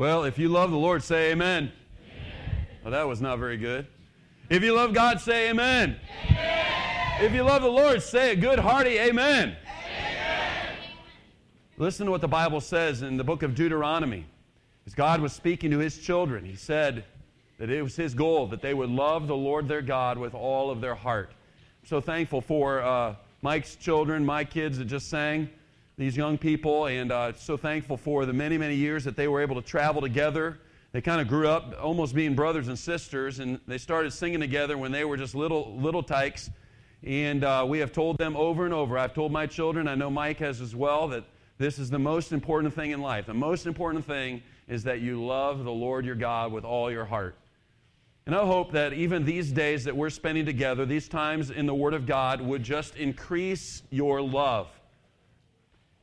Well, if you love the Lord, say amen. amen. Well, that was not very good. If you love God, say amen. amen. If you love the Lord, say a good, hearty amen. amen. Listen to what the Bible says in the book of Deuteronomy. As God was speaking to his children, he said that it was his goal that they would love the Lord their God with all of their heart. I'm so thankful for uh, Mike's children, my kids that just sang, these young people, and uh, so thankful for the many, many years that they were able to travel together. They kind of grew up almost being brothers and sisters, and they started singing together when they were just little, little tykes. And uh, we have told them over and over. I've told my children, I know Mike has as well, that this is the most important thing in life. The most important thing is that you love the Lord your God with all your heart. And I hope that even these days that we're spending together, these times in the Word of God, would just increase your love.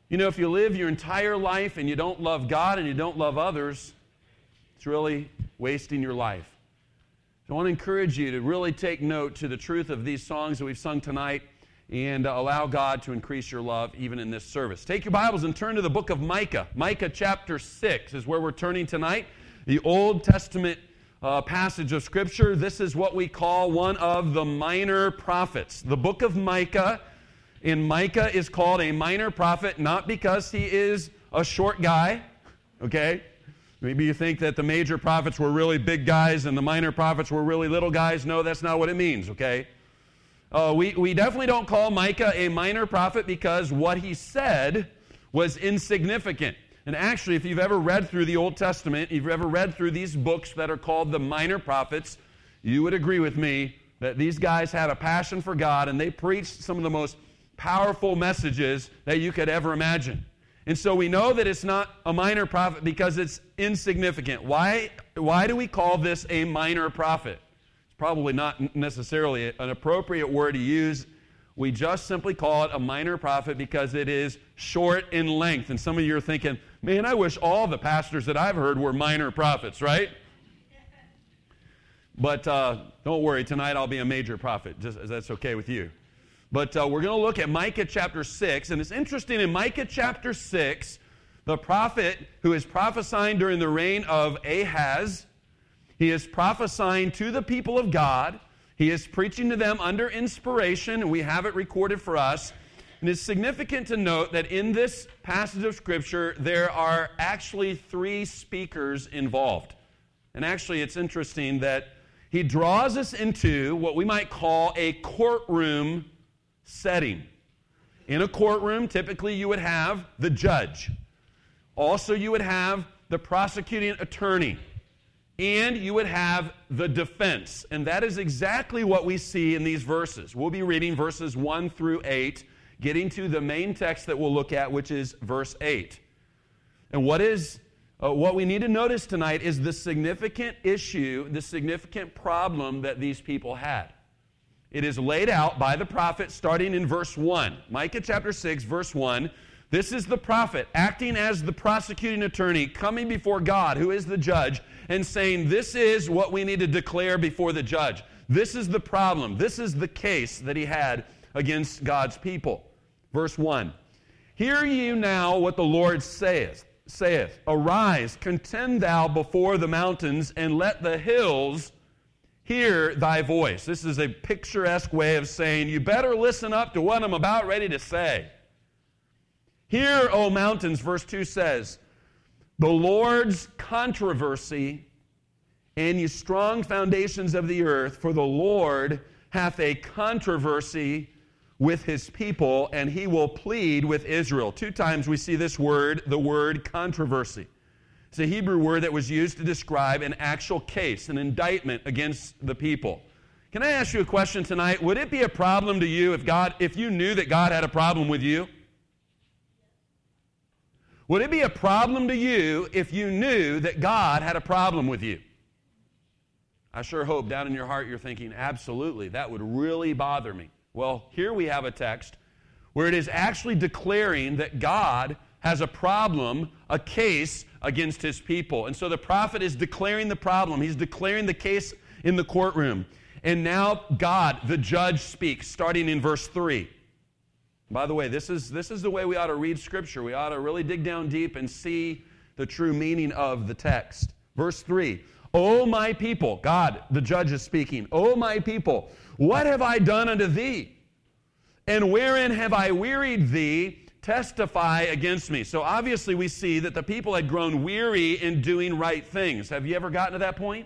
You know, if you live your entire life and you don't love God and you don't love others, it's really wasting your life. So I want to encourage you to really take note to the truth of these songs that we've sung tonight and allow God to increase your love even in this service. Take your Bibles and turn to the book of Micah. Micah chapter 6 is where we're turning tonight. The Old Testament uh, passage of Scripture. This is what we call one of the minor prophets. The book of Micah, in Micah, is called a minor prophet not because he is a short guy, okay? Maybe you think that the major prophets were really big guys and the minor prophets were really little guys. No, that's not what it means, okay? Uh, we, we definitely don't call Micah a minor prophet because what he said was insignificant. And actually, if you've ever read through the Old Testament, if you've ever read through these books that are called the minor prophets, you would agree with me that these guys had a passion for God and they preached some of the most powerful messages that you could ever imagine. And so we know that it's not a minor prophet because it's insignificant. Why, why do we call this a minor prophet? It's probably not necessarily an appropriate word to use. We just simply call it a minor prophet because it is short in length. And some of you are thinking, man, I wish all the pastors that I've heard were minor prophets, right? But uh, don't worry, tonight I'll be a major prophet, just as that's okay with you. But uh, we're going to look at Micah chapter 6. And it's interesting in Micah chapter 6, the prophet who is prophesying during the reign of Ahaz he is prophesying to the people of God. He is preaching to them under inspiration, and we have it recorded for us. And it's significant to note that in this passage of Scripture, there are actually three speakers involved. And actually, it's interesting that he draws us into what we might call a courtroom setting. In a courtroom, typically you would have the judge. Also, you would have the prosecuting attorney and you would have the defense. And that is exactly what we see in these verses. We'll be reading verses 1 through 8, getting to the main text that we'll look at, which is verse 8. And what is uh, what we need to notice tonight is the significant issue, the significant problem that these people had. It is laid out by the prophet starting in verse 1. Micah chapter 6, verse 1. This is the prophet acting as the prosecuting attorney, coming before God, who is the judge, and saying, This is what we need to declare before the judge. This is the problem. This is the case that he had against God's people. Verse 1 Hear you now what the Lord saith. Saith, Arise, contend thou before the mountains, and let the hills hear thy voice. This is a picturesque way of saying, You better listen up to what I'm about ready to say. Hear, O mountains, verse 2 says, the Lord's controversy and ye strong foundations of the earth, for the Lord hath a controversy with his people, and he will plead with Israel. Two times we see this word, the word controversy. It's a Hebrew word that was used to describe an actual case, an indictment against the people. Can I ask you a question tonight? Would it be a problem to you if God if you knew that God had a problem with you? Would it be a problem to you if you knew that God had a problem with you? I sure hope down in your heart you're thinking, absolutely, that would really bother me. Well, here we have a text where it is actually declaring that God has a problem, a case against his people. And so the prophet is declaring the problem, he's declaring the case in the courtroom. And now God, the judge, speaks, starting in verse 3. By the way, this is, this is the way we ought to read Scripture. We ought to really dig down deep and see the true meaning of the text. Verse 3 O my people, God, the judge is speaking, O my people, what have I done unto thee? And wherein have I wearied thee? Testify against me. So obviously, we see that the people had grown weary in doing right things. Have you ever gotten to that point?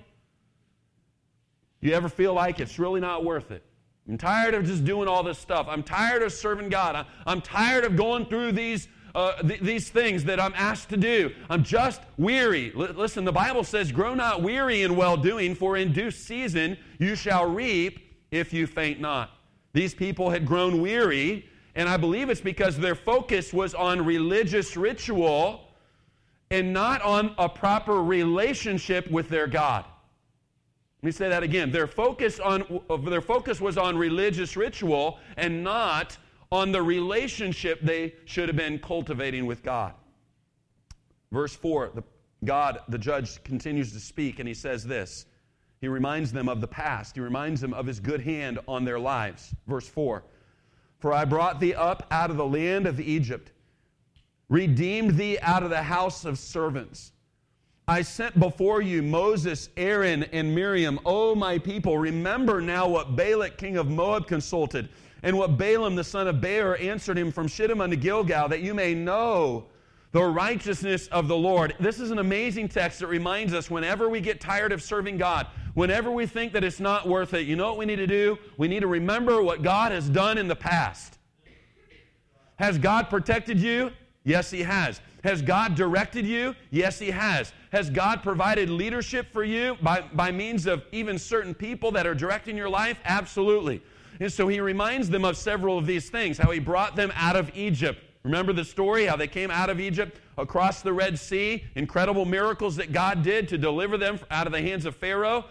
You ever feel like it's really not worth it? I'm tired of just doing all this stuff. I'm tired of serving God. I'm tired of going through these, uh, th- these things that I'm asked to do. I'm just weary. L- listen, the Bible says, Grow not weary in well doing, for in due season you shall reap if you faint not. These people had grown weary, and I believe it's because their focus was on religious ritual and not on a proper relationship with their God. Let me say that again. Their focus, on, their focus was on religious ritual and not on the relationship they should have been cultivating with God. Verse 4, the, God, the judge, continues to speak, and he says this. He reminds them of the past. He reminds them of his good hand on their lives. Verse 4 For I brought thee up out of the land of Egypt, redeemed thee out of the house of servants. I sent before you Moses, Aaron, and Miriam. O my people, remember now what Balak, king of Moab, consulted, and what Balaam, the son of Beor, answered him from Shittim unto Gilgal, that you may know the righteousness of the Lord. This is an amazing text that reminds us whenever we get tired of serving God, whenever we think that it's not worth it, you know what we need to do? We need to remember what God has done in the past. Has God protected you? Yes, He has. Has God directed you? Yes, He has. Has God provided leadership for you by, by means of even certain people that are directing your life? Absolutely. And so He reminds them of several of these things how He brought them out of Egypt. Remember the story, how they came out of Egypt across the Red Sea, incredible miracles that God did to deliver them out of the hands of Pharaoh.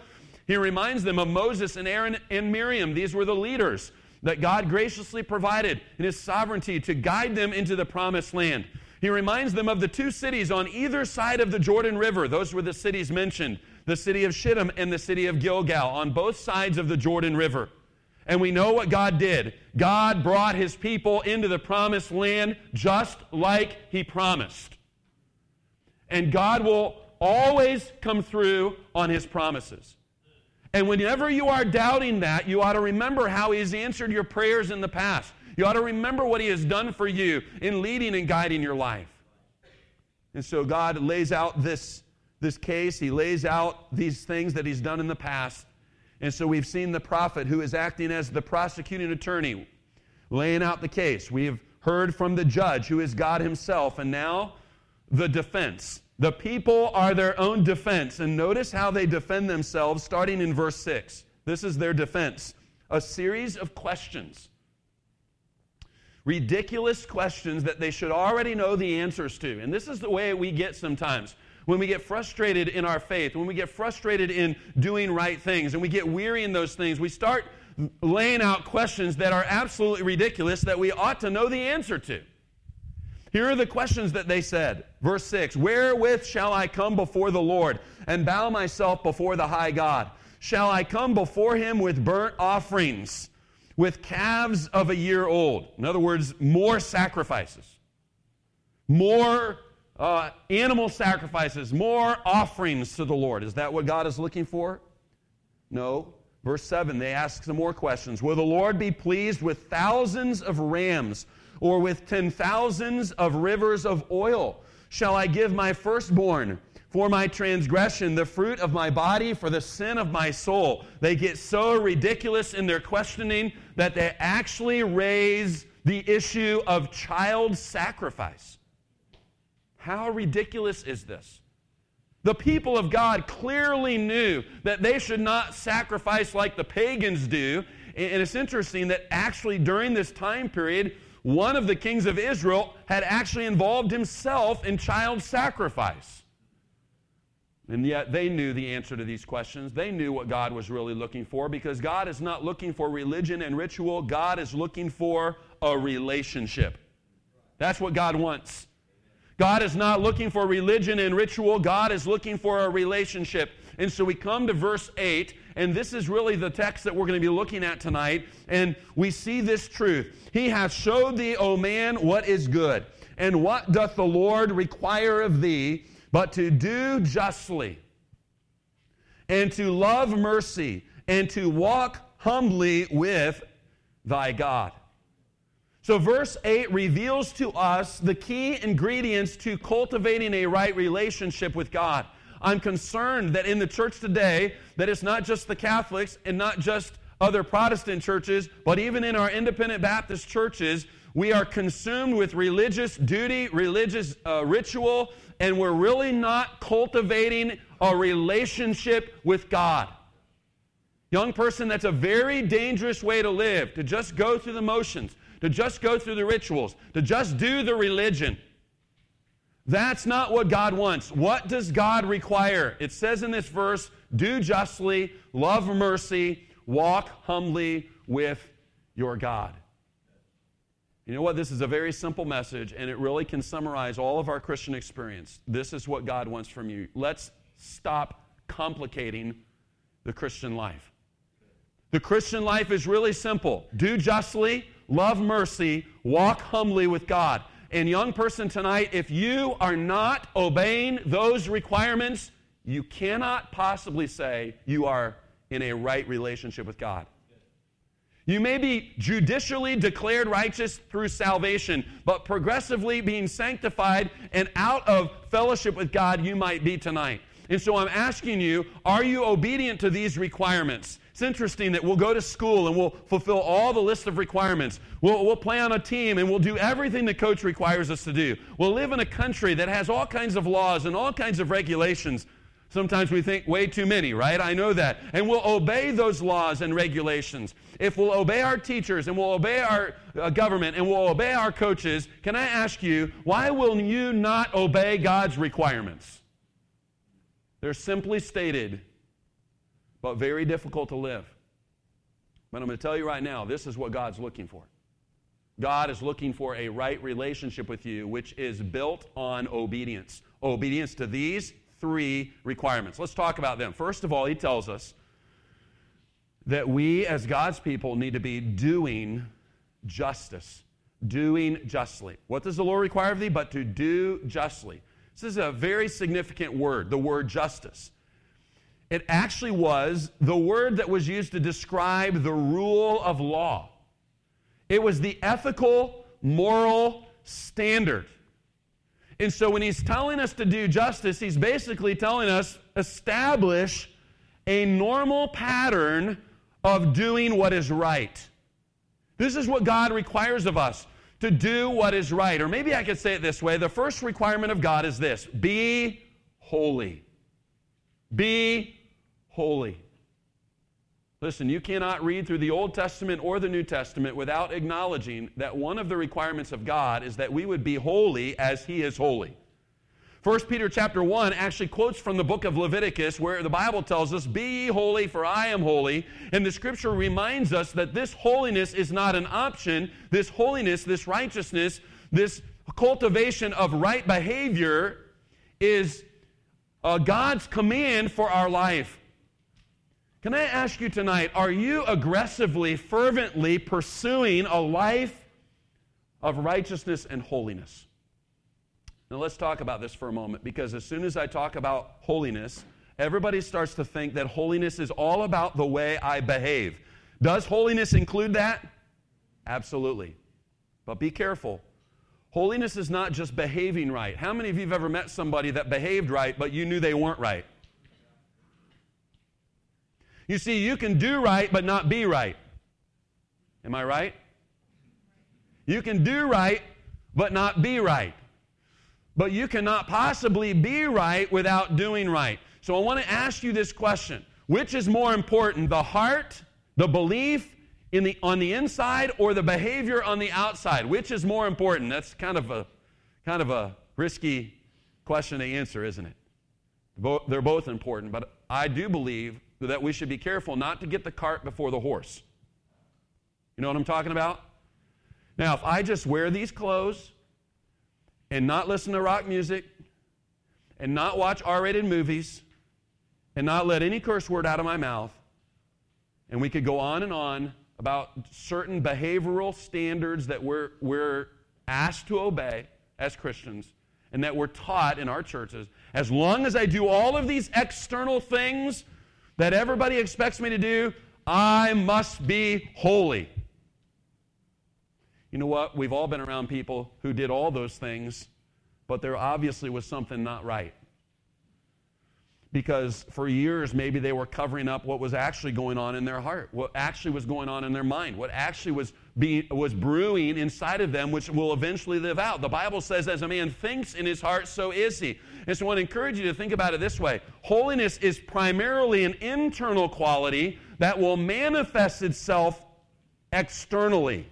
He reminds them of Moses and Aaron and Miriam. These were the leaders that God graciously provided in His sovereignty to guide them into the promised land. He reminds them of the two cities on either side of the Jordan River. Those were the cities mentioned the city of Shittim and the city of Gilgal on both sides of the Jordan River. And we know what God did. God brought his people into the promised land just like he promised. And God will always come through on his promises. And whenever you are doubting that, you ought to remember how he's answered your prayers in the past. You ought to remember what He has done for you in leading and guiding your life. And so God lays out this, this case, He lays out these things that He's done in the past. And so we've seen the prophet who is acting as the prosecuting attorney, laying out the case. We have heard from the judge who is God Himself, and now the defense. The people are their own defense. And notice how they defend themselves starting in verse 6. This is their defense a series of questions ridiculous questions that they should already know the answers to. And this is the way we get sometimes. When we get frustrated in our faith, when we get frustrated in doing right things, and we get weary in those things, we start laying out questions that are absolutely ridiculous that we ought to know the answer to. Here are the questions that they said. Verse 6 Wherewith shall I come before the Lord and bow myself before the high God? Shall I come before him with burnt offerings? with calves of a year old. In other words, more sacrifices, more uh, animal sacrifices, more offerings to the Lord. Is that what God is looking for? No. Verse 7, they ask some more questions. Will the Lord be pleased with thousands of rams or with ten thousands of rivers of oil? Shall I give my firstborn? for my transgression, the fruit of my body for the sin of my soul. They get so ridiculous in their questioning that they actually raise the issue of child sacrifice. How ridiculous is this? The people of God clearly knew that they should not sacrifice like the pagans do. And it's interesting that actually during this time period, one of the kings of Israel had actually involved himself in child sacrifice. And yet they knew the answer to these questions. They knew what God was really looking for because God is not looking for religion and ritual. God is looking for a relationship. That's what God wants. God is not looking for religion and ritual. God is looking for a relationship. And so we come to verse 8, and this is really the text that we're going to be looking at tonight. And we see this truth He hath showed thee, O man, what is good. And what doth the Lord require of thee? but to do justly, and to love mercy, and to walk humbly with thy God. So, verse 8 reveals to us the key ingredients to cultivating a right relationship with God. I'm concerned that in the church today, that it's not just the Catholics and not just other Protestant churches, but even in our independent Baptist churches, we are consumed with religious duty, religious uh, ritual, and we're really not cultivating a relationship with God. Young person, that's a very dangerous way to live, to just go through the motions, to just go through the rituals, to just do the religion. That's not what God wants. What does God require? It says in this verse do justly, love mercy, walk humbly with your God. You know what? This is a very simple message, and it really can summarize all of our Christian experience. This is what God wants from you. Let's stop complicating the Christian life. The Christian life is really simple do justly, love mercy, walk humbly with God. And, young person, tonight, if you are not obeying those requirements, you cannot possibly say you are in a right relationship with God. You may be judicially declared righteous through salvation, but progressively being sanctified and out of fellowship with God, you might be tonight. And so I'm asking you, are you obedient to these requirements? It's interesting that we'll go to school and we'll fulfill all the list of requirements. We'll, we'll play on a team and we'll do everything the coach requires us to do. We'll live in a country that has all kinds of laws and all kinds of regulations. Sometimes we think way too many, right? I know that. And we'll obey those laws and regulations. If we'll obey our teachers and we'll obey our uh, government and we'll obey our coaches, can I ask you, why will you not obey God's requirements? They're simply stated, but very difficult to live. But I'm going to tell you right now, this is what God's looking for. God is looking for a right relationship with you, which is built on obedience. Obedience to these three requirements. Let's talk about them. First of all, he tells us that we as God's people need to be doing justice, doing justly. What does the Lord require of thee? But to do justly. This is a very significant word, the word justice. It actually was the word that was used to describe the rule of law. It was the ethical, moral standard and so when he's telling us to do justice, he's basically telling us establish a normal pattern of doing what is right. This is what God requires of us to do what is right. Or maybe I could say it this way the first requirement of God is this be holy. Be holy. Listen, you cannot read through the Old Testament or the New Testament without acknowledging that one of the requirements of God is that we would be holy as he is holy. 1 Peter chapter 1 actually quotes from the book of Leviticus where the Bible tells us, Be ye holy, for I am holy. And the scripture reminds us that this holiness is not an option. This holiness, this righteousness, this cultivation of right behavior is uh, God's command for our life. Can I ask you tonight, are you aggressively, fervently pursuing a life of righteousness and holiness? Now, let's talk about this for a moment because as soon as I talk about holiness, everybody starts to think that holiness is all about the way I behave. Does holiness include that? Absolutely. But be careful. Holiness is not just behaving right. How many of you have ever met somebody that behaved right, but you knew they weren't right? You see, you can do right but not be right. Am I right? You can do right but not be right. But you cannot possibly be right without doing right. So I want to ask you this question Which is more important, the heart, the belief in the, on the inside, or the behavior on the outside? Which is more important? That's kind of a, kind of a risky question to answer, isn't it? They're both important, but I do believe that we should be careful not to get the cart before the horse. You know what I'm talking about? Now, if I just wear these clothes and not listen to rock music and not watch R rated movies and not let any curse word out of my mouth, and we could go on and on about certain behavioral standards that we're, we're asked to obey as Christians, and that we're taught in our churches. As long as I do all of these external things that everybody expects me to do, I must be holy. You know what? We've all been around people who did all those things, but there obviously was something not right because for years maybe they were covering up what was actually going on in their heart, what actually was going on in their mind, what actually was being was brewing inside of them, which will eventually live out. The Bible says, "As a man thinks in his heart, so is he." And so I want to encourage you to think about it this way: holiness is primarily an internal quality that will manifest itself externally.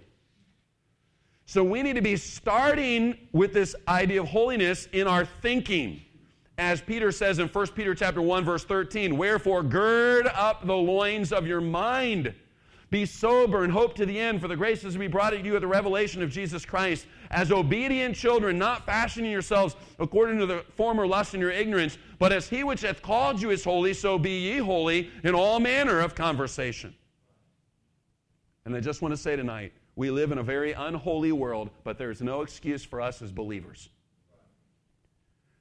So we need to be starting with this idea of holiness in our thinking as Peter says in 1 Peter chapter 1 verse 13, wherefore gird up the loins of your mind. Be sober and hope to the end, for the grace is to be brought to you at the revelation of Jesus Christ. As obedient children, not fashioning yourselves according to the former lust in your ignorance, but as he which hath called you is holy, so be ye holy in all manner of conversation. And I just want to say tonight, we live in a very unholy world, but there's no excuse for us as believers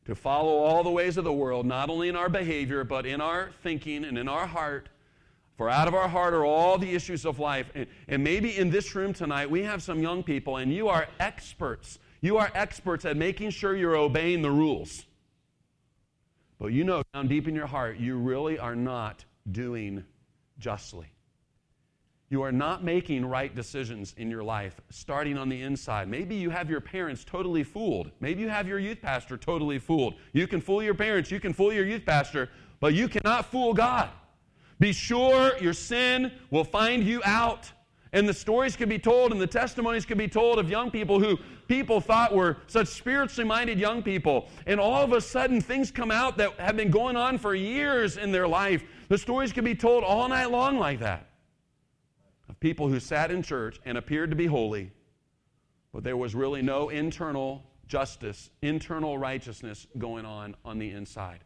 to follow all the ways of the world, not only in our behavior, but in our thinking and in our heart. For out of our heart are all the issues of life. And, and maybe in this room tonight, we have some young people, and you are experts. You are experts at making sure you're obeying the rules. But you know down deep in your heart, you really are not doing justly. You are not making right decisions in your life, starting on the inside. Maybe you have your parents totally fooled. Maybe you have your youth pastor totally fooled. You can fool your parents, you can fool your youth pastor, but you cannot fool God. Be sure your sin will find you out. And the stories can be told and the testimonies can be told of young people who people thought were such spiritually minded young people. And all of a sudden, things come out that have been going on for years in their life. The stories can be told all night long like that of people who sat in church and appeared to be holy, but there was really no internal justice, internal righteousness going on on the inside.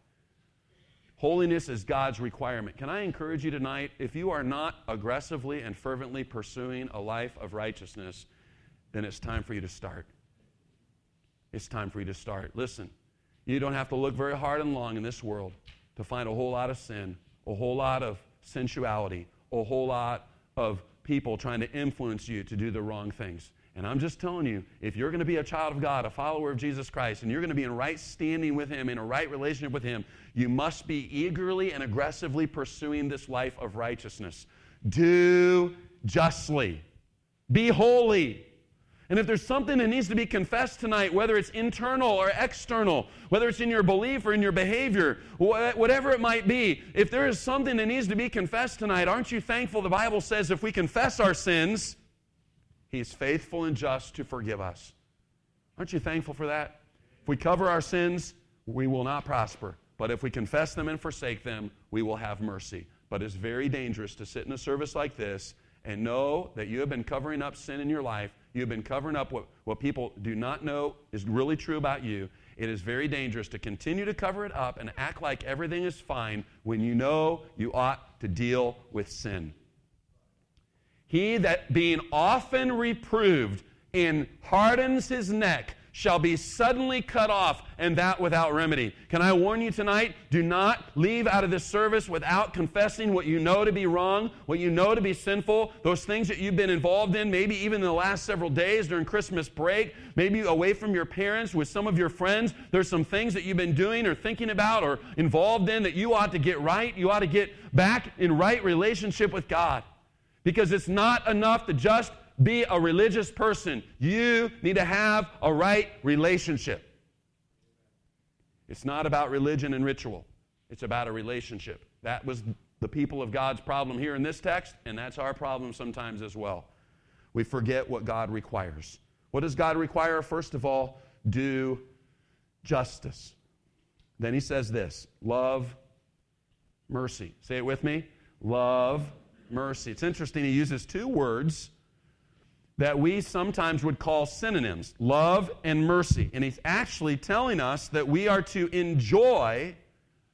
Holiness is God's requirement. Can I encourage you tonight, if you are not aggressively and fervently pursuing a life of righteousness, then it's time for you to start. It's time for you to start. Listen, you don't have to look very hard and long in this world to find a whole lot of sin, a whole lot of sensuality, a whole lot of people trying to influence you to do the wrong things. And I'm just telling you, if you're going to be a child of God, a follower of Jesus Christ, and you're going to be in right standing with Him, in a right relationship with Him, you must be eagerly and aggressively pursuing this life of righteousness. Do justly, be holy. And if there's something that needs to be confessed tonight, whether it's internal or external, whether it's in your belief or in your behavior, whatever it might be, if there is something that needs to be confessed tonight, aren't you thankful the Bible says if we confess our sins, He's faithful and just to forgive us? Aren't you thankful for that? If we cover our sins, we will not prosper. But if we confess them and forsake them, we will have mercy. But it's very dangerous to sit in a service like this and know that you have been covering up sin in your life You've been covering up what, what people do not know is really true about you. It is very dangerous to continue to cover it up and act like everything is fine when you know you ought to deal with sin. He that being often reproved and hardens his neck shall be suddenly cut off, and that without remedy. Can I warn you tonight? Do not leave out of this service without confessing what you know to be wrong, what you know to be sinful, those things that you've been involved in, maybe even in the last several days during Christmas break, maybe away from your parents, with some of your friends. There's some things that you've been doing or thinking about or involved in that you ought to get right. You ought to get back in right relationship with God. Because it's not enough to just be a religious person. You need to have a right relationship. It's not about religion and ritual, it's about a relationship. That was the people of God's problem here in this text, and that's our problem sometimes as well. We forget what God requires. What does God require? First of all, do justice. Then he says this love mercy. Say it with me love mercy. It's interesting, he uses two words that we sometimes would call synonyms love and mercy. And he's actually telling us that we are to enjoy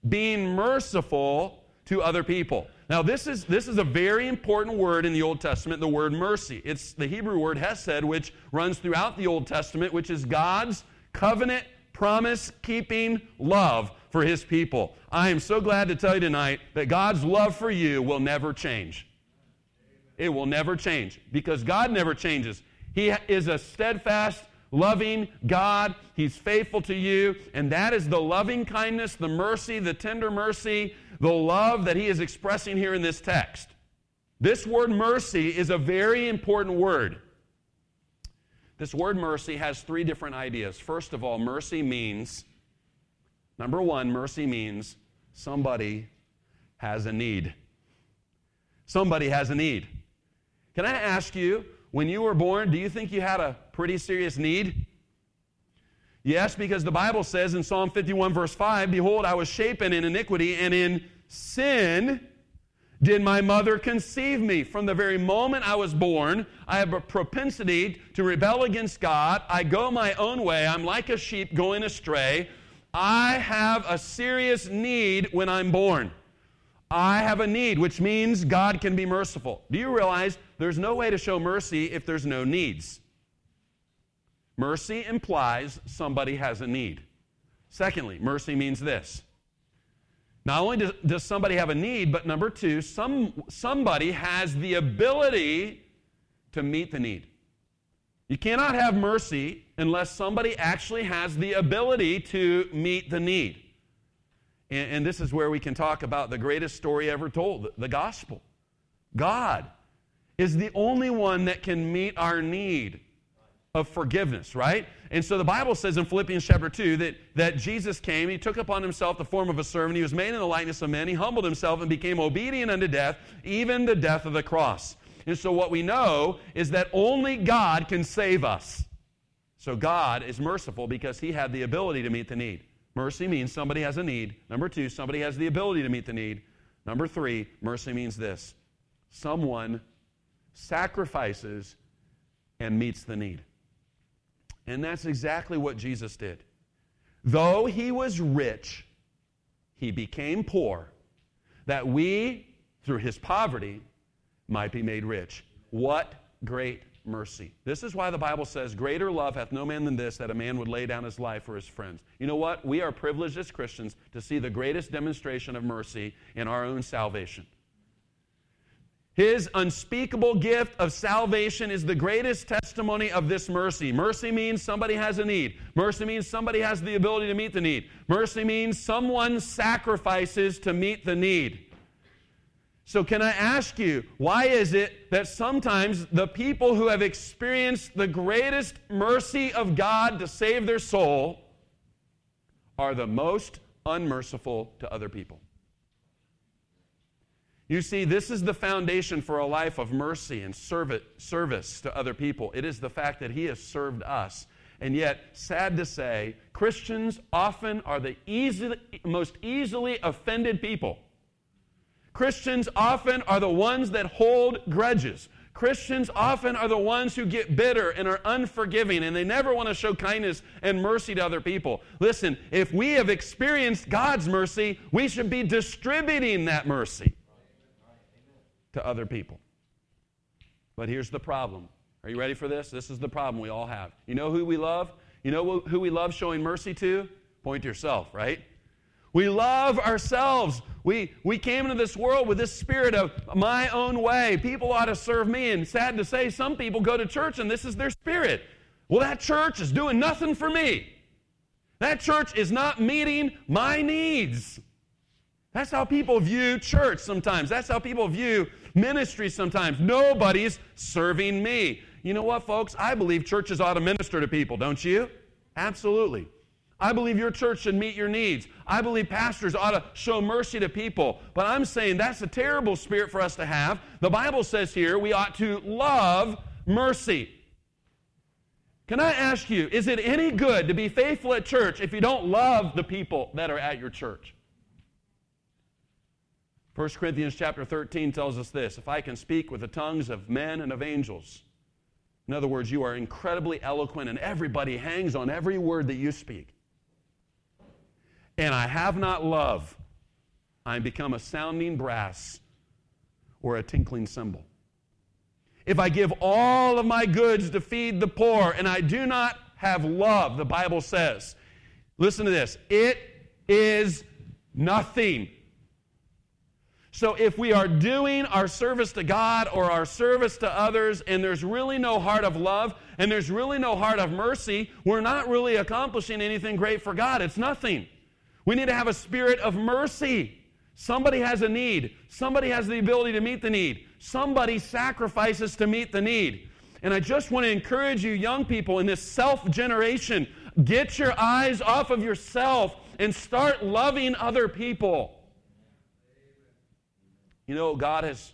being merciful to other people. Now, this is, this is a very important word in the Old Testament, the word mercy. It's the Hebrew word hesed, which runs throughout the Old Testament, which is God's covenant promise keeping love for his people. I am so glad to tell you tonight that God's love for you will never change. It will never change because God never changes. He is a steadfast, loving God. He's faithful to you. And that is the loving kindness, the mercy, the tender mercy, the love that He is expressing here in this text. This word mercy is a very important word. This word mercy has three different ideas. First of all, mercy means, number one, mercy means somebody has a need. Somebody has a need. Can I ask you, when you were born, do you think you had a pretty serious need? Yes, because the Bible says in Psalm 51, verse 5 Behold, I was shapen in iniquity, and in sin did my mother conceive me. From the very moment I was born, I have a propensity to rebel against God. I go my own way. I'm like a sheep going astray. I have a serious need when I'm born. I have a need, which means God can be merciful. Do you realize there's no way to show mercy if there's no needs? Mercy implies somebody has a need. Secondly, mercy means this. Not only does, does somebody have a need, but number two, some, somebody has the ability to meet the need. You cannot have mercy unless somebody actually has the ability to meet the need. And, and this is where we can talk about the greatest story ever told the, gospel. God is the only one that can meet our need of forgiveness, right? And so the Bible says in Philippians chapter 2 that, that Jesus came, he took upon himself the form of a servant, he was made in the likeness of men, he humbled himself and became obedient unto death, even the death of the cross. And so what we know is that only God can save us. So God is merciful because he had the ability to meet the need. Mercy means somebody has a need. Number two, somebody has the ability to meet the need. Number three, mercy means this someone sacrifices and meets the need. And that's exactly what Jesus did. Though he was rich, he became poor, that we, through his poverty, might be made rich. What great mercy. This is why the Bible says, Greater love hath no man than this, that a man would lay down his life for his friends. You know what? We are privileged as Christians to see the greatest demonstration of mercy in our own salvation. His unspeakable gift of salvation is the greatest testimony of this mercy. Mercy means somebody has a need. Mercy means somebody has the ability to meet the need. Mercy means someone sacrifices to meet the need. So, can I ask you, why is it that sometimes the people who have experienced the greatest mercy of God to save their soul are the most unmerciful to other people? You see, this is the foundation for a life of mercy and service to other people. It is the fact that He has served us. And yet, sad to say, Christians often are the easy, most easily offended people. Christians often are the ones that hold grudges. Christians often are the ones who get bitter and are unforgiving and they never want to show kindness and mercy to other people. Listen, if we have experienced God's mercy, we should be distributing that mercy to other people. But here's the problem. Are you ready for this? This is the problem we all have. You know who we love? You know who we love showing mercy to? Point to yourself, right? We love ourselves. We, we came into this world with this spirit of my own way. People ought to serve me. And sad to say, some people go to church and this is their spirit. Well, that church is doing nothing for me. That church is not meeting my needs. That's how people view church sometimes. That's how people view ministry sometimes. Nobody's serving me. You know what, folks? I believe churches ought to minister to people, don't you? Absolutely. I believe your church should meet your needs. I believe pastors ought to show mercy to people. But I'm saying that's a terrible spirit for us to have. The Bible says here we ought to love mercy. Can I ask you, is it any good to be faithful at church if you don't love the people that are at your church? 1 Corinthians chapter 13 tells us this if I can speak with the tongues of men and of angels, in other words, you are incredibly eloquent and everybody hangs on every word that you speak and I have not love, I am become a sounding brass or a tinkling cymbal. If I give all of my goods to feed the poor and I do not have love, the Bible says, Listen to this it is nothing. So, if we are doing our service to God or our service to others, and there's really no heart of love and there's really no heart of mercy, we're not really accomplishing anything great for God. It's nothing. We need to have a spirit of mercy. Somebody has a need, somebody has the ability to meet the need, somebody sacrifices to meet the need. And I just want to encourage you, young people, in this self generation, get your eyes off of yourself and start loving other people. You know, God has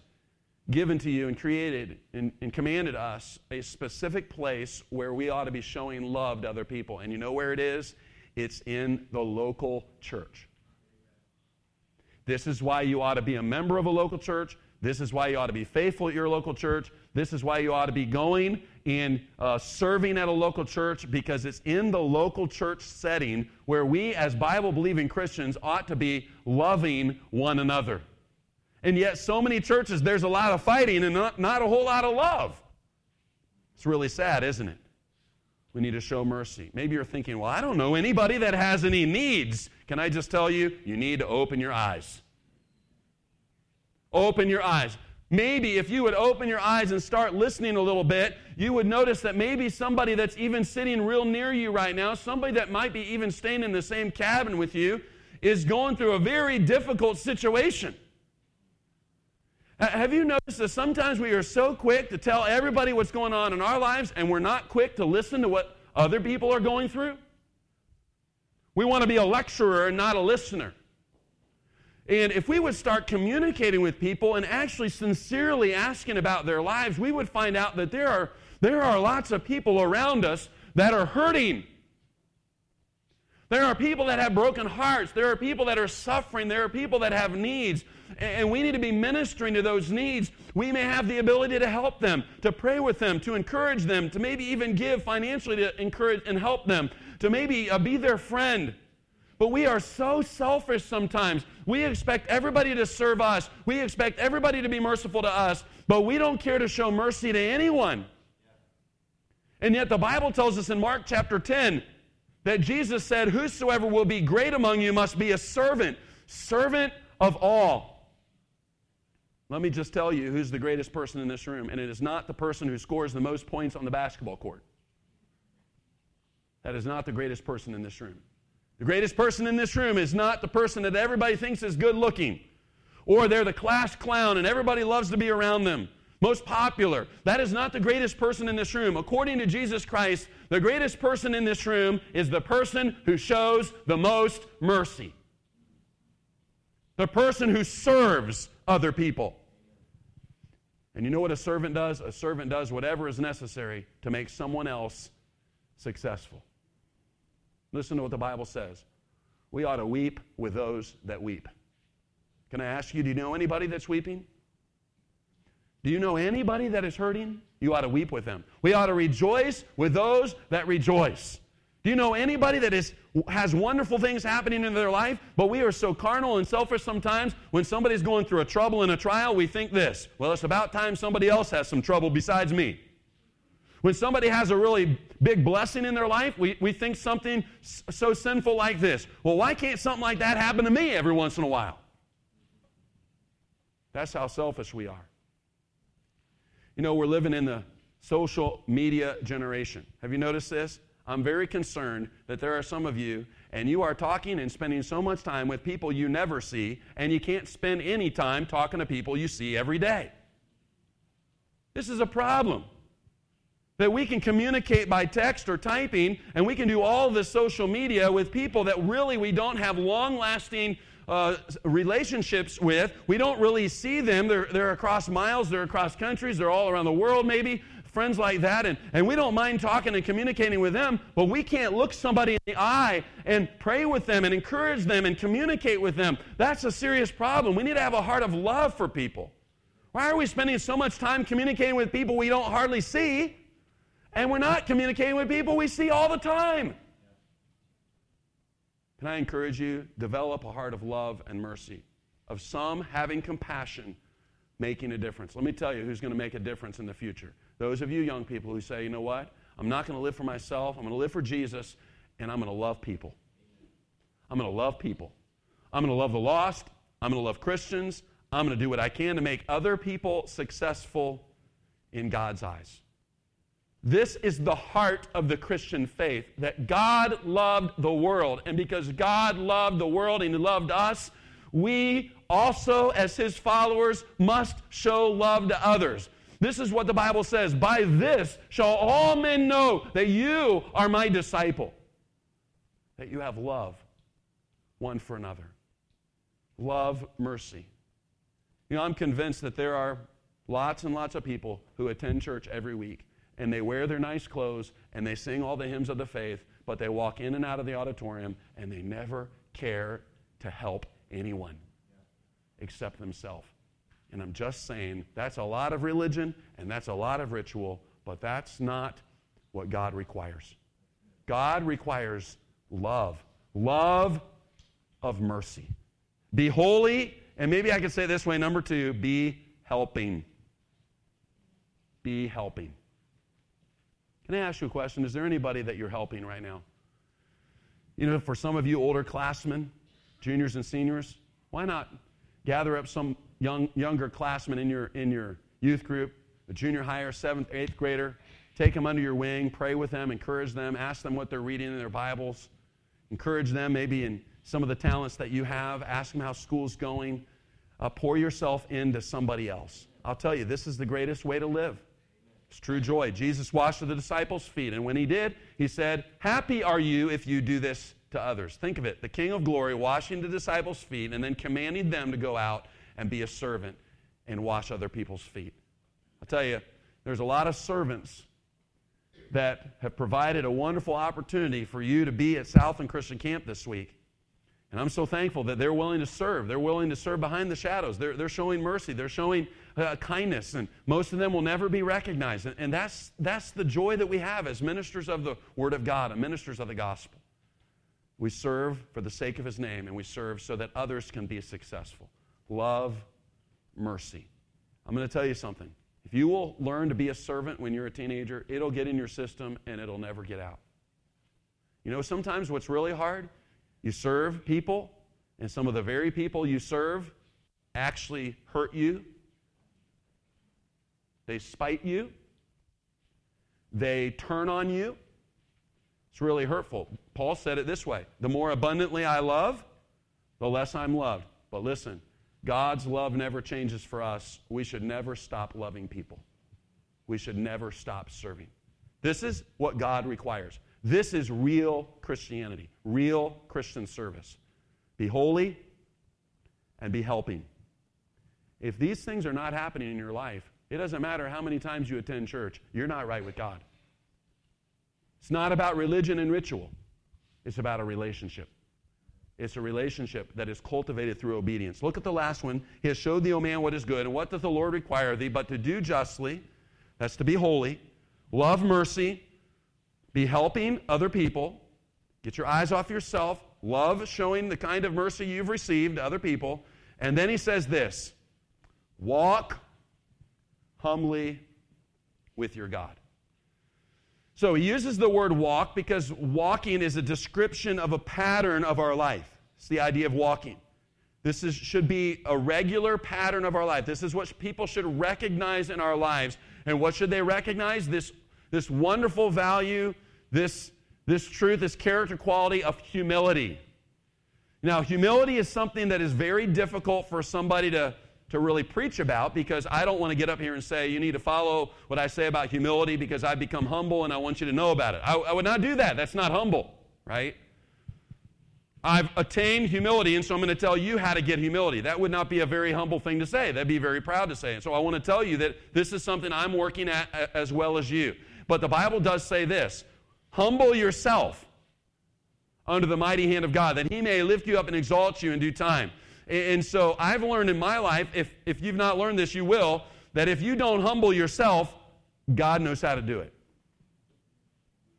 given to you and created and, and, commanded us a specific place where we ought to be showing love to other people. And you know where it is? It's in the local church. This is why you ought to be a member of a local church. This is why you ought to be faithful at your local church. This is why you ought to be going and uh, serving at a local church because it's in the local church setting where we, as Bible believing Christians, ought to be loving one another. And yet, so many churches, there's a lot of fighting and not, not a whole lot of love. It's really sad, isn't it? We need to show mercy. Maybe you're thinking, well, I don't know anybody that has any needs. Can I just tell you, you need to open your eyes. Open your eyes. Maybe if you would open your eyes and start listening a little bit, you would notice that maybe somebody that's even sitting real near you right now, somebody that might be even staying in the same cabin with you, is going through a very difficult situation. Uh, have you noticed that sometimes we are so quick to tell everybody what's going on in our lives and we're not quick to listen to what other people are going through? We want to be a lecturer and not a listener. And if we would start communicating with people and actually sincerely asking about their lives, we would find out that there are, there are lots of people around us that are hurting. There are people that have broken hearts. There are people that are suffering. There are people that have needs and we need to be ministering to those needs. We may have the ability to help them, to pray with them, to encourage them, to maybe even give financially to encourage and help them, to maybe uh, be their friend. But we are so selfish sometimes. We expect everybody to serve us. We expect everybody to be merciful to us, but we don't care to show mercy to anyone. And yet the Bible tells us in Mark chapter 10 that Jesus said, Whosoever will be great among you must be a servant, servant of all. Let me just tell you who's the greatest person in this room, and it is not the person who scores the most points on the basketball court. That is not the greatest person in this room. The greatest person in this room is not the person that everybody thinks is good looking, or they're the class clown and everybody loves to be around them. Most popular. That is not the greatest person in this room. According to Jesus Christ, the greatest person in this room is the person who shows the most mercy. The person who serves other people. And you know what a servant does? A servant does whatever is necessary to make someone else successful. Listen to what the Bible says. We ought to weep with those that weep. Can I ask you, do you know anybody that's weeping? Do you know anybody that is hurting? You ought to weep with them. We ought to rejoice with those that rejoice. Do you know anybody that is, has wonderful things happening in their life, but we are so carnal and selfish sometimes when somebody's going through a trouble and a trial, we think this well, it's about time somebody else has some trouble besides me. When somebody has a really big blessing in their life, we, we think something so sinful like this. Well, why can't something like that happen to me every once in a while? That's how selfish we are. You know, we're living in the social media generation. Have you noticed this? I'm very concerned that there are some of you, and you are talking and spending so much time with people you never see, and you can't spend any time talking to people you see every day. This is a problem. That we can communicate by text or typing, and we can do all this social media with people that really we don't have long lasting uh, relationships with. We don't really see them. They're, they're across miles, they're across countries, they're all around the world, maybe friends like that, and, and we don't mind talking and communicating with them, but we can't look somebody in the eye and pray with them and encourage them and communicate with them. That's a serious problem. We need to have a heart of love for people. Why are we spending so much time communicating with people we don't hardly see, and we're not communicating with people we see all the time? Can I encourage you? Develop a heart of love and mercy, of some having compassion, making a difference. Let me tell you who's going to make a difference in the future. Those of you young people who say, you know what? I'm not going to live for myself. I'm going to live for Jesus, and I'm going to love people. I'm going to love people. I'm going to love the lost. I'm going to love Christians. I'm going to do what I can to make other people successful in God's eyes. This is the heart of the Christian faith that God loved the world. And because God loved the world and He loved us, we also, as His followers, must show love to others. This is what the Bible says By this shall all men know that you are my disciple, that you have love one for another. Love mercy. You know, I'm convinced that there are lots and lots of people who attend church every week and they wear their nice clothes and they sing all the hymns of the faith, but they walk in and out of the auditorium and they never care to help anyone except themselves. And I'm just saying that's a lot of religion and that's a lot of ritual, but that's not what God requires. God requires love, love of mercy. Be holy, and maybe I could say this way number two, be helping. Be helping. Can I ask you a question? Is there anybody that you're helping right now? You know, for some of you older classmen, juniors and seniors, why not gather up some young, younger classmen in your, in your youth group, a junior higher, seventh, eighth grader, take them under your wing, pray with them, encourage them, ask them what they're reading in their Bibles, encourage them maybe in some of the talents that you have, ask them how school's going, uh, pour yourself into somebody else. I'll tell you, this is the greatest way to live. It's true joy. Jesus washed the disciples' feet, and when he did, he said, Happy are you if you do this to others. Think of it the King of glory washing the disciples' feet and then commanding them to go out and be a servant and wash other people's feet. I'll tell you, there's a lot of servants that have provided a wonderful opportunity for you to be at Southland Christian Camp this week. And I'm so thankful that they're willing to serve. They're willing to serve behind the shadows. They're, they're showing mercy. They're showing uh, kindness. And most of them will never be recognized. And, and that's, that's the joy that we have as ministers of the Word of God and ministers of the gospel. We serve for the sake of His name, and we serve so that others can be successful. Love, mercy. I'm going to tell you something. If you will learn to be a servant when you're a teenager, it'll get in your system and it'll never get out. You know, sometimes what's really hard, you serve people, and some of the very people you serve actually hurt you. They spite you. They turn on you. It's really hurtful. Paul said it this way The more abundantly I love, the less I'm loved. But listen, God's love never changes for us. We should never stop loving people. We should never stop serving. This is what God requires. This is real Christianity, real Christian service. Be holy and be helping. If these things are not happening in your life, it doesn't matter how many times you attend church, you're not right with God. It's not about religion and ritual, it's about a relationship. It's a relationship that is cultivated through obedience. Look at the last one. He has showed thee, O man, what is good, and what doth the Lord require thee, but to do justly, that's to be holy, love mercy, be helping other people, get your eyes off yourself, love showing the kind of mercy you've received to other people. And then he says this walk humbly with your God. So he uses the word walk because walking is a description of a pattern of our life. It's the idea of walking. This is, should be a regular pattern of our life. This is what people should recognize in our lives. And what should they recognize? This, this wonderful value, this, this truth, this character quality of humility. Now, humility is something that is very difficult for somebody to to really preach about because I don't want to get up here and say, you need to follow what I say about humility because I've become humble and I want you to know about it. I, I would not do that. That's not humble, right? I've attained humility, and so I'm going to tell you how to get humility. That would not be a very humble thing to say. That'd be very proud to say. And so I want to tell you that this is something I'm working at as well as you. But the Bible does say this humble yourself under the mighty hand of God, that he may lift you up and exalt you in due time. And so I've learned in my life, if, if you've not learned this, you will, that if you don't humble yourself, God knows how to do it.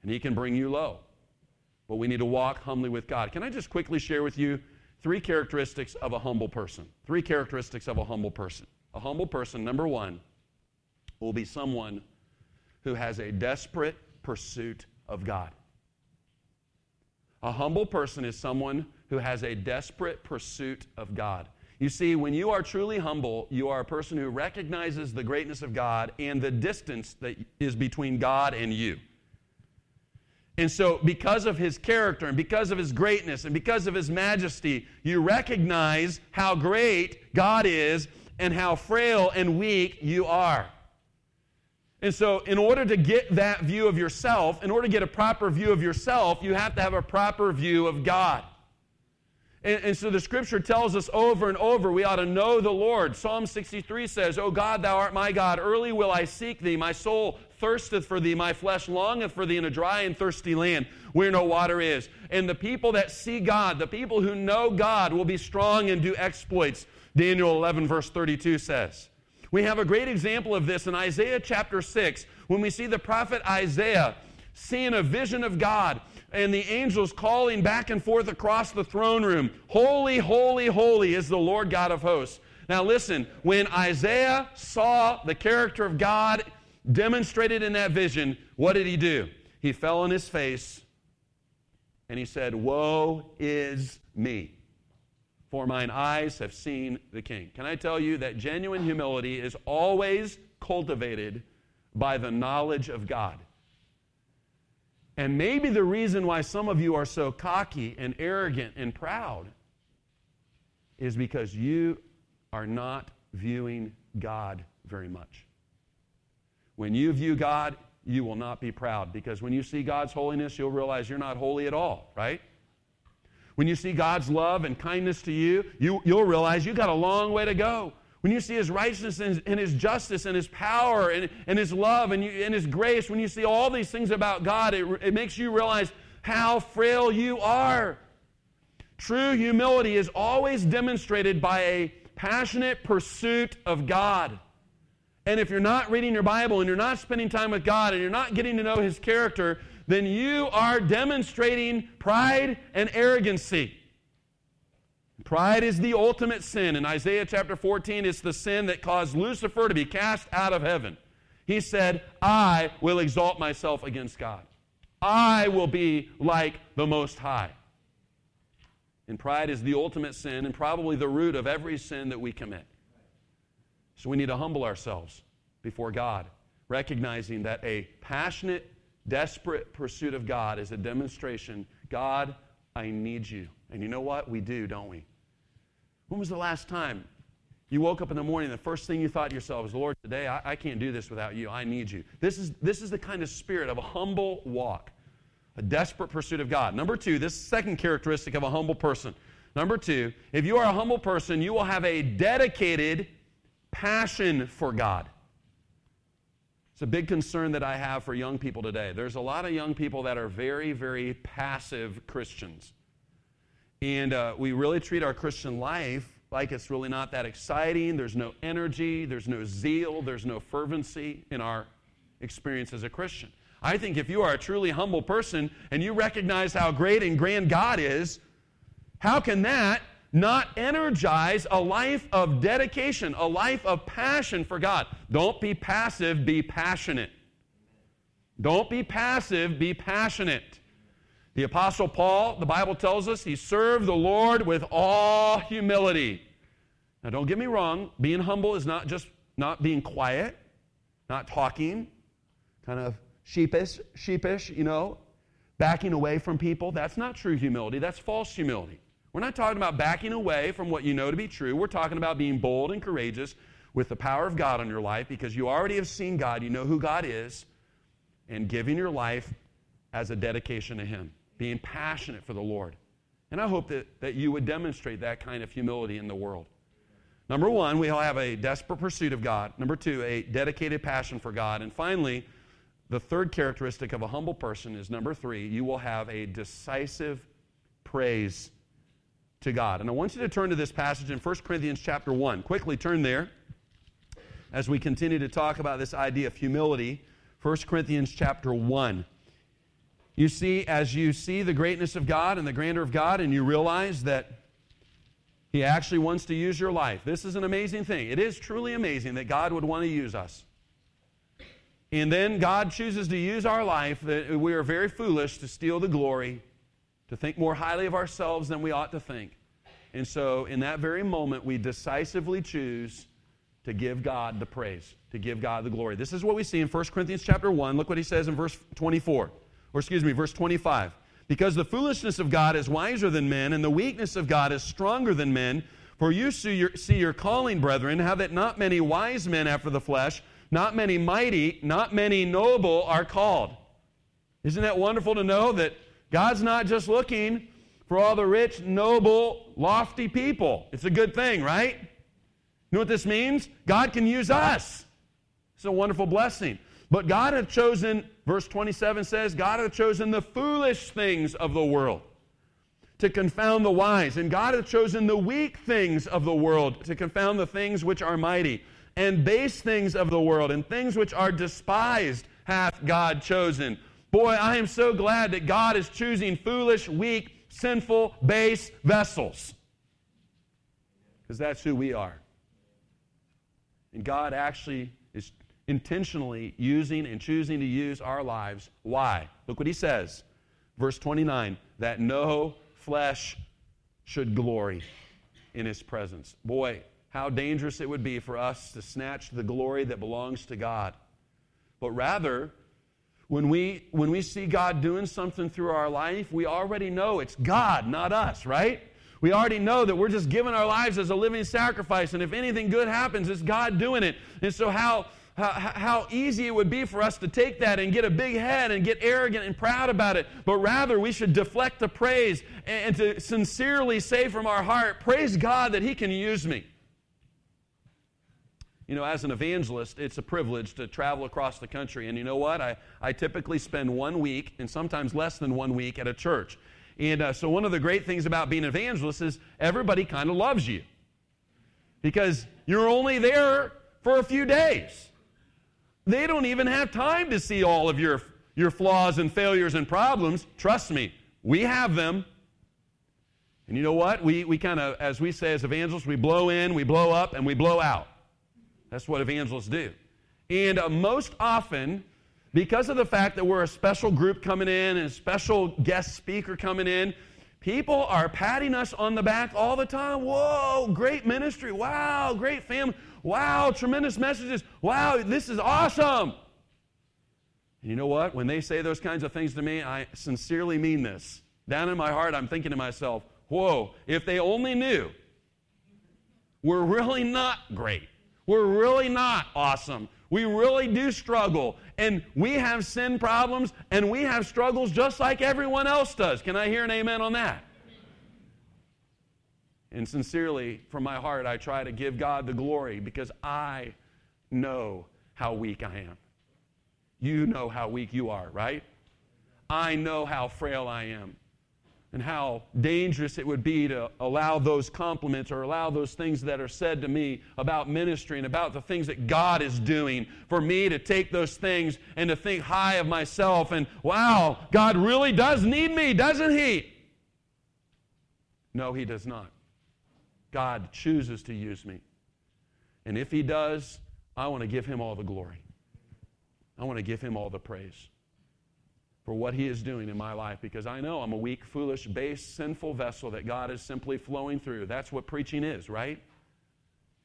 And He can bring you low. But we need to walk humbly with God. Can I just quickly share with you three characteristics of a humble person? Three characteristics of a humble person. A humble person, number one, will be someone who has a desperate pursuit of God. A humble person is someone who has a desperate pursuit of God. You see, when you are truly humble, you are a person who recognizes the greatness of God and the distance that is between God and you. And so, because of his character and because of his greatness and because of his majesty, you recognize how great God is and how frail and weak you are. And so, in order to get that view of yourself, in order to get a proper view of yourself, you have to have a proper view of God. And, and, so the scripture tells us over and over we ought to know the Lord. Psalm 63 says, O God, thou art my God. Early will I seek thee. My soul thirsteth for thee. My flesh longeth for thee in a dry and thirsty land where no water is. And the people that see God, the people who know God, will be strong and do exploits. Daniel 11, verse 32 says. We have a great example of this in Isaiah chapter 6 when we see the prophet Isaiah seeing a vision of God and the angels calling back and forth across the throne room Holy, holy, holy is the Lord God of hosts. Now, listen, when Isaiah saw the character of God demonstrated in that vision, what did he do? He fell on his face and he said, Woe is me, for mine eyes have seen the King. Can I tell you that genuine humility is always cultivated by the knowledge of God? And maybe the reason why some of you are so cocky and arrogant and proud is because you are not viewing God very much. When you view God, you will not be proud because when you see God's holiness, you'll realize you're not holy at all, right? When you see God's love and kindness to you, you will realize you've got a long way to go. When you see his righteousness and his, and his justice and his power and, and his love and, you, and his grace, when you see all these things about God, it, it makes you realize how frail you are. True humility is always demonstrated by a passionate pursuit of God. And if you're not reading your Bible and you're not spending time with God and you're not getting to know His character, then you are demonstrating pride and arrogancy. Pride is the ultimate sin. In Isaiah chapter 14, it's the sin that caused Lucifer to be cast out of heaven. He said, I will exalt myself against God. I will be like the Most High. And pride is the ultimate sin and probably the root of every sin that we commit. So we need to humble ourselves before God, recognizing that a passionate, desperate pursuit of God is a demonstration God, I need you. And you know what? We do, don't we? When was the last time you woke up in the morning, the first thing you thought to yourself is, Lord, today I, I, can't do this without you. I need you. This is, this is the kind of spirit of a humble walk, a desperate pursuit of God. Number two, this second characteristic of a humble person. Number two, if you are a humble person, you will have a dedicated passion for God. It's a big concern that I have for young people today. There's a lot of young people that are very, very passive Christians. And uh, we really treat our Christian life like it's really not that exciting. There's no energy, there's no zeal, there's no fervency in our experience as a Christian. I think if you are a truly humble person and you recognize how great and grand God is, how can that not energize a life of dedication, a life of passion for God? Don't be passive, be passionate. Don't be passive, be passionate. The Apostle Paul, the Bible tells us, he served the Lord with all humility. Now, don't get me wrong, being humble is not just not being quiet, not talking, kind of sheepish, sheepish, you know, backing away from people. That's not true humility, that's false humility. We're not talking about backing away from what you know to be true. We're talking about being bold and courageous with the power of God on your life because you already have seen God, you know who God is, and giving your life as a dedication to Him being passionate for the Lord. And I hope that, that you would demonstrate that kind of humility in the world. Number one, we all have a desperate pursuit of God. Number two, a dedicated passion for God. And finally, the third characteristic of a humble person is number three, you will have a decisive praise to God. And I want you to turn to this passage in 1 Corinthians chapter 1. Quickly turn there as we continue to talk about this idea of humility. 1 Corinthians chapter 1. You see, as you see the greatness of God and the grandeur of God, and you realize that He actually wants to use your life. This is an amazing thing. It is truly amazing that God would want to use us. And then God chooses to use our life that we are very foolish to steal the glory to think more highly of ourselves than we ought to think. And so, in that very moment, we decisively choose to give God the praise, to give God the glory. This is what we see in 1 Corinthians chapter 1. Look what he says in verse 24, or excuse me, verse 25. Because the foolishness of God is wiser than men, and the weakness of God is stronger than men. For you see your, see your calling, brethren, how that not many wise men after the flesh, not many mighty, not many noble are called. Isn't that wonderful to know that God's not just looking for all the rich, noble, lofty people? It's a good thing, right? You know what this means? God can use us. It's a wonderful blessing. But God had chosen, verse 27 says, God had chosen the foolish things of the world to confound the wise. And God hath chosen the weak things of the world to confound the things which are mighty. And base things of the world and things which are despised hath God chosen. Boy, I am so glad that God is choosing foolish, weak, sinful, base vessels. Because that's who we are. And God actually is intentionally using and choosing to use our lives. Why? Look what he says. Verse 29 that no flesh should glory in his presence. Boy, how dangerous it would be for us to snatch the glory that belongs to God. But rather, when we, when we see God doing something through our life, we already know it's God, not us, right? We already know that we're just giving our lives as a living sacrifice, and if anything good happens, it's God doing it. And so, how how, how easy it would be for us to take that and get a big head and get arrogant and proud about it. But rather, we should deflect the praise and, and to sincerely say from our heart, Praise God that He can use me. You know, as an evangelist, it's a privilege to travel across the country. And you know what? I, I typically spend one week, and sometimes less than one week, at a church. And uh, so, one of the great things about being an evangelist is everybody kind of loves you because you're only there for a few days. They don't even have time to see all of your, your flaws and failures and problems. Trust me, we have them. And you know what? We, we kind of, as we say as evangelists, we blow in, we blow up, and we blow out. That's what evangelists do. And uh, most often, because of the fact that we're a special group coming in and a special guest speaker coming in, people are patting us on the back all the time. Whoa, great ministry. Wow, great family. Wow, tremendous messages. Wow, this is awesome. And you know what? When they say those kinds of things to me, I sincerely mean this. Down in my heart, I'm thinking to myself, whoa, if they only knew we're really not great. We're really not awesome. We really do struggle. And we have sin problems and we have struggles just like everyone else does. Can I hear an amen on that? And sincerely, from my heart, I try to give God the glory because I know how weak I am. You know how weak you are, right? I know how frail I am and how dangerous it would be to allow those compliments or allow those things that are said to me about ministry and about the things that God is doing for me to take those things and to think high of myself and, wow, God really does need me, doesn't He? No, He does not. God chooses to use me. And if He does, I want to give Him all the glory. I want to give Him all the praise for what He is doing in my life because I know I'm a weak, foolish, base, sinful vessel that God is simply flowing through. That's what preaching is, right?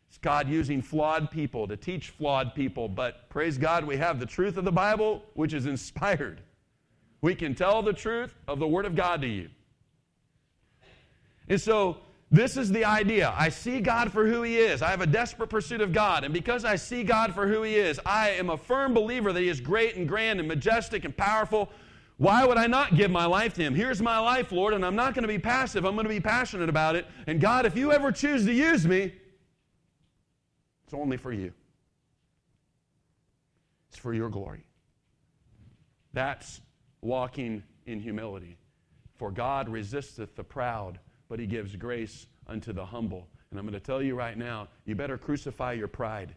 It's God using flawed people to teach flawed people, but praise God, we have the truth of the Bible, which is inspired. We can tell the truth of the Word of God to you. And so, this is the idea. I see God for who He is. I have a desperate pursuit of God. And because I see God for who He is, I am a firm believer that He is great and grand and majestic and powerful. Why would I not give my life to Him? Here's my life, Lord, and I'm not going to be passive. I'm going to be passionate about it. And God, if you ever choose to use me, it's only for you, it's for your glory. That's walking in humility. For God resisteth the proud but he gives grace unto the humble. And I'm going to tell you right now, you better crucify your pride.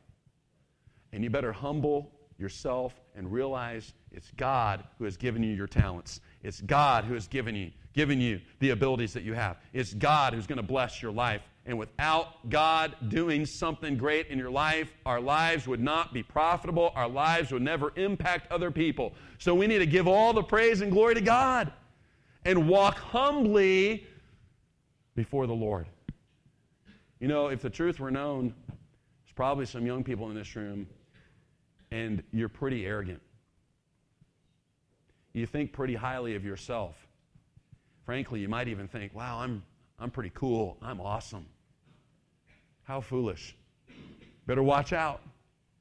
And you better humble yourself and realize it's God who has given you your talents. It's God who has given you, given you the abilities that you have. It's God who's going to bless your life. And without God doing something great in your life, our lives would not be profitable. Our lives would never impact other people. So we need to give all the praise and glory to God. and walk humbly before the Lord. You know, if the truth were known, there's probably some young people in this room, and you're pretty arrogant. You think pretty highly of yourself. Frankly, you might even think, wow, I'm, I'm pretty cool. I'm awesome. How foolish. Better watch out.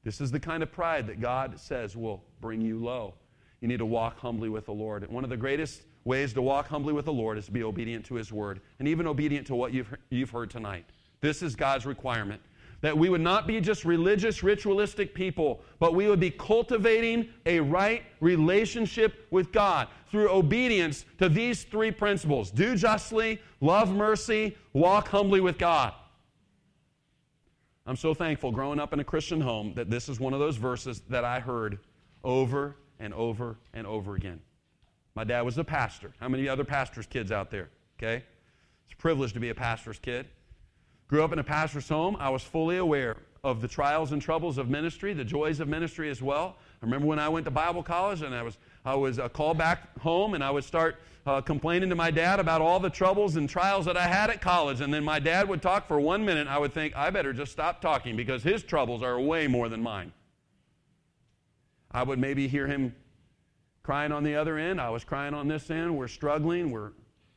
This is the kind of pride that God says will bring you low. You need to walk humbly with the Lord. And one of the greatest ways to walk humbly with the Lord is to be obedient to His word and even obedient to what you've, you've heard tonight. This is God's requirement. That we would not be just religious, ritualistic people, but we would be cultivating a right relationship with God through obedience to these three principles do justly, love mercy, walk humbly with God. I'm so thankful growing up in a Christian home that this is one of those verses that I heard over and over and over again. My dad was a pastor. How many other pastors' kids out there? Okay? It's a privilege to be a pastor's kid. Grew up in a pastor's home. I was fully aware of the trials and troubles of ministry, the joys of ministry as well. I remember when I went to Bible college and I was, I was uh, called back home and I would start uh, complaining to my dad about all the troubles and trials that I had at college. And then my dad would talk for one minute. I would think, I better just stop talking because his troubles are way more than mine. I would maybe hear him crying on the other end. I was crying on this end. We're struggling. We're,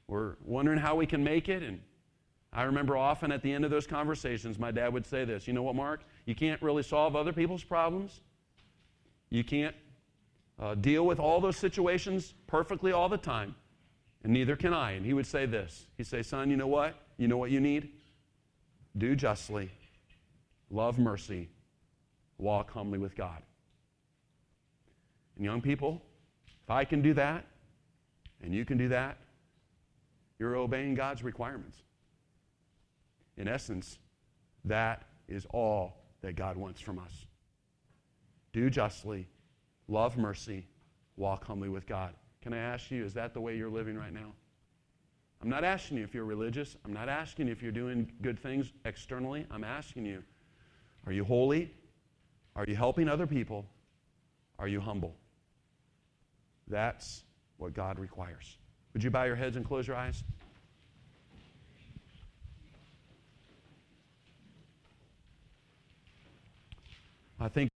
we're wondering how we can make it. And I remember often at the end of those conversations, my dad would say this You know what, Mark? You can't really solve other people's problems. You can't uh, deal with all those situations perfectly all the time. And neither can I. And he would say this He'd say, Son, you know what? You know what you need? Do justly, love mercy, walk humbly with God. And young people, if I can do that, and you can do that, you're obeying God's requirements. In essence, that is all that God wants from us. Do justly, love mercy, walk humbly with God. Can I ask you, is that the way you're living right now? I'm not asking you if you're religious. I'm not asking you if you're doing good things externally. I'm asking you, are you holy? Are you helping other people? Are you humble? That's what God requires. Would you bow your heads and close your eyes? I think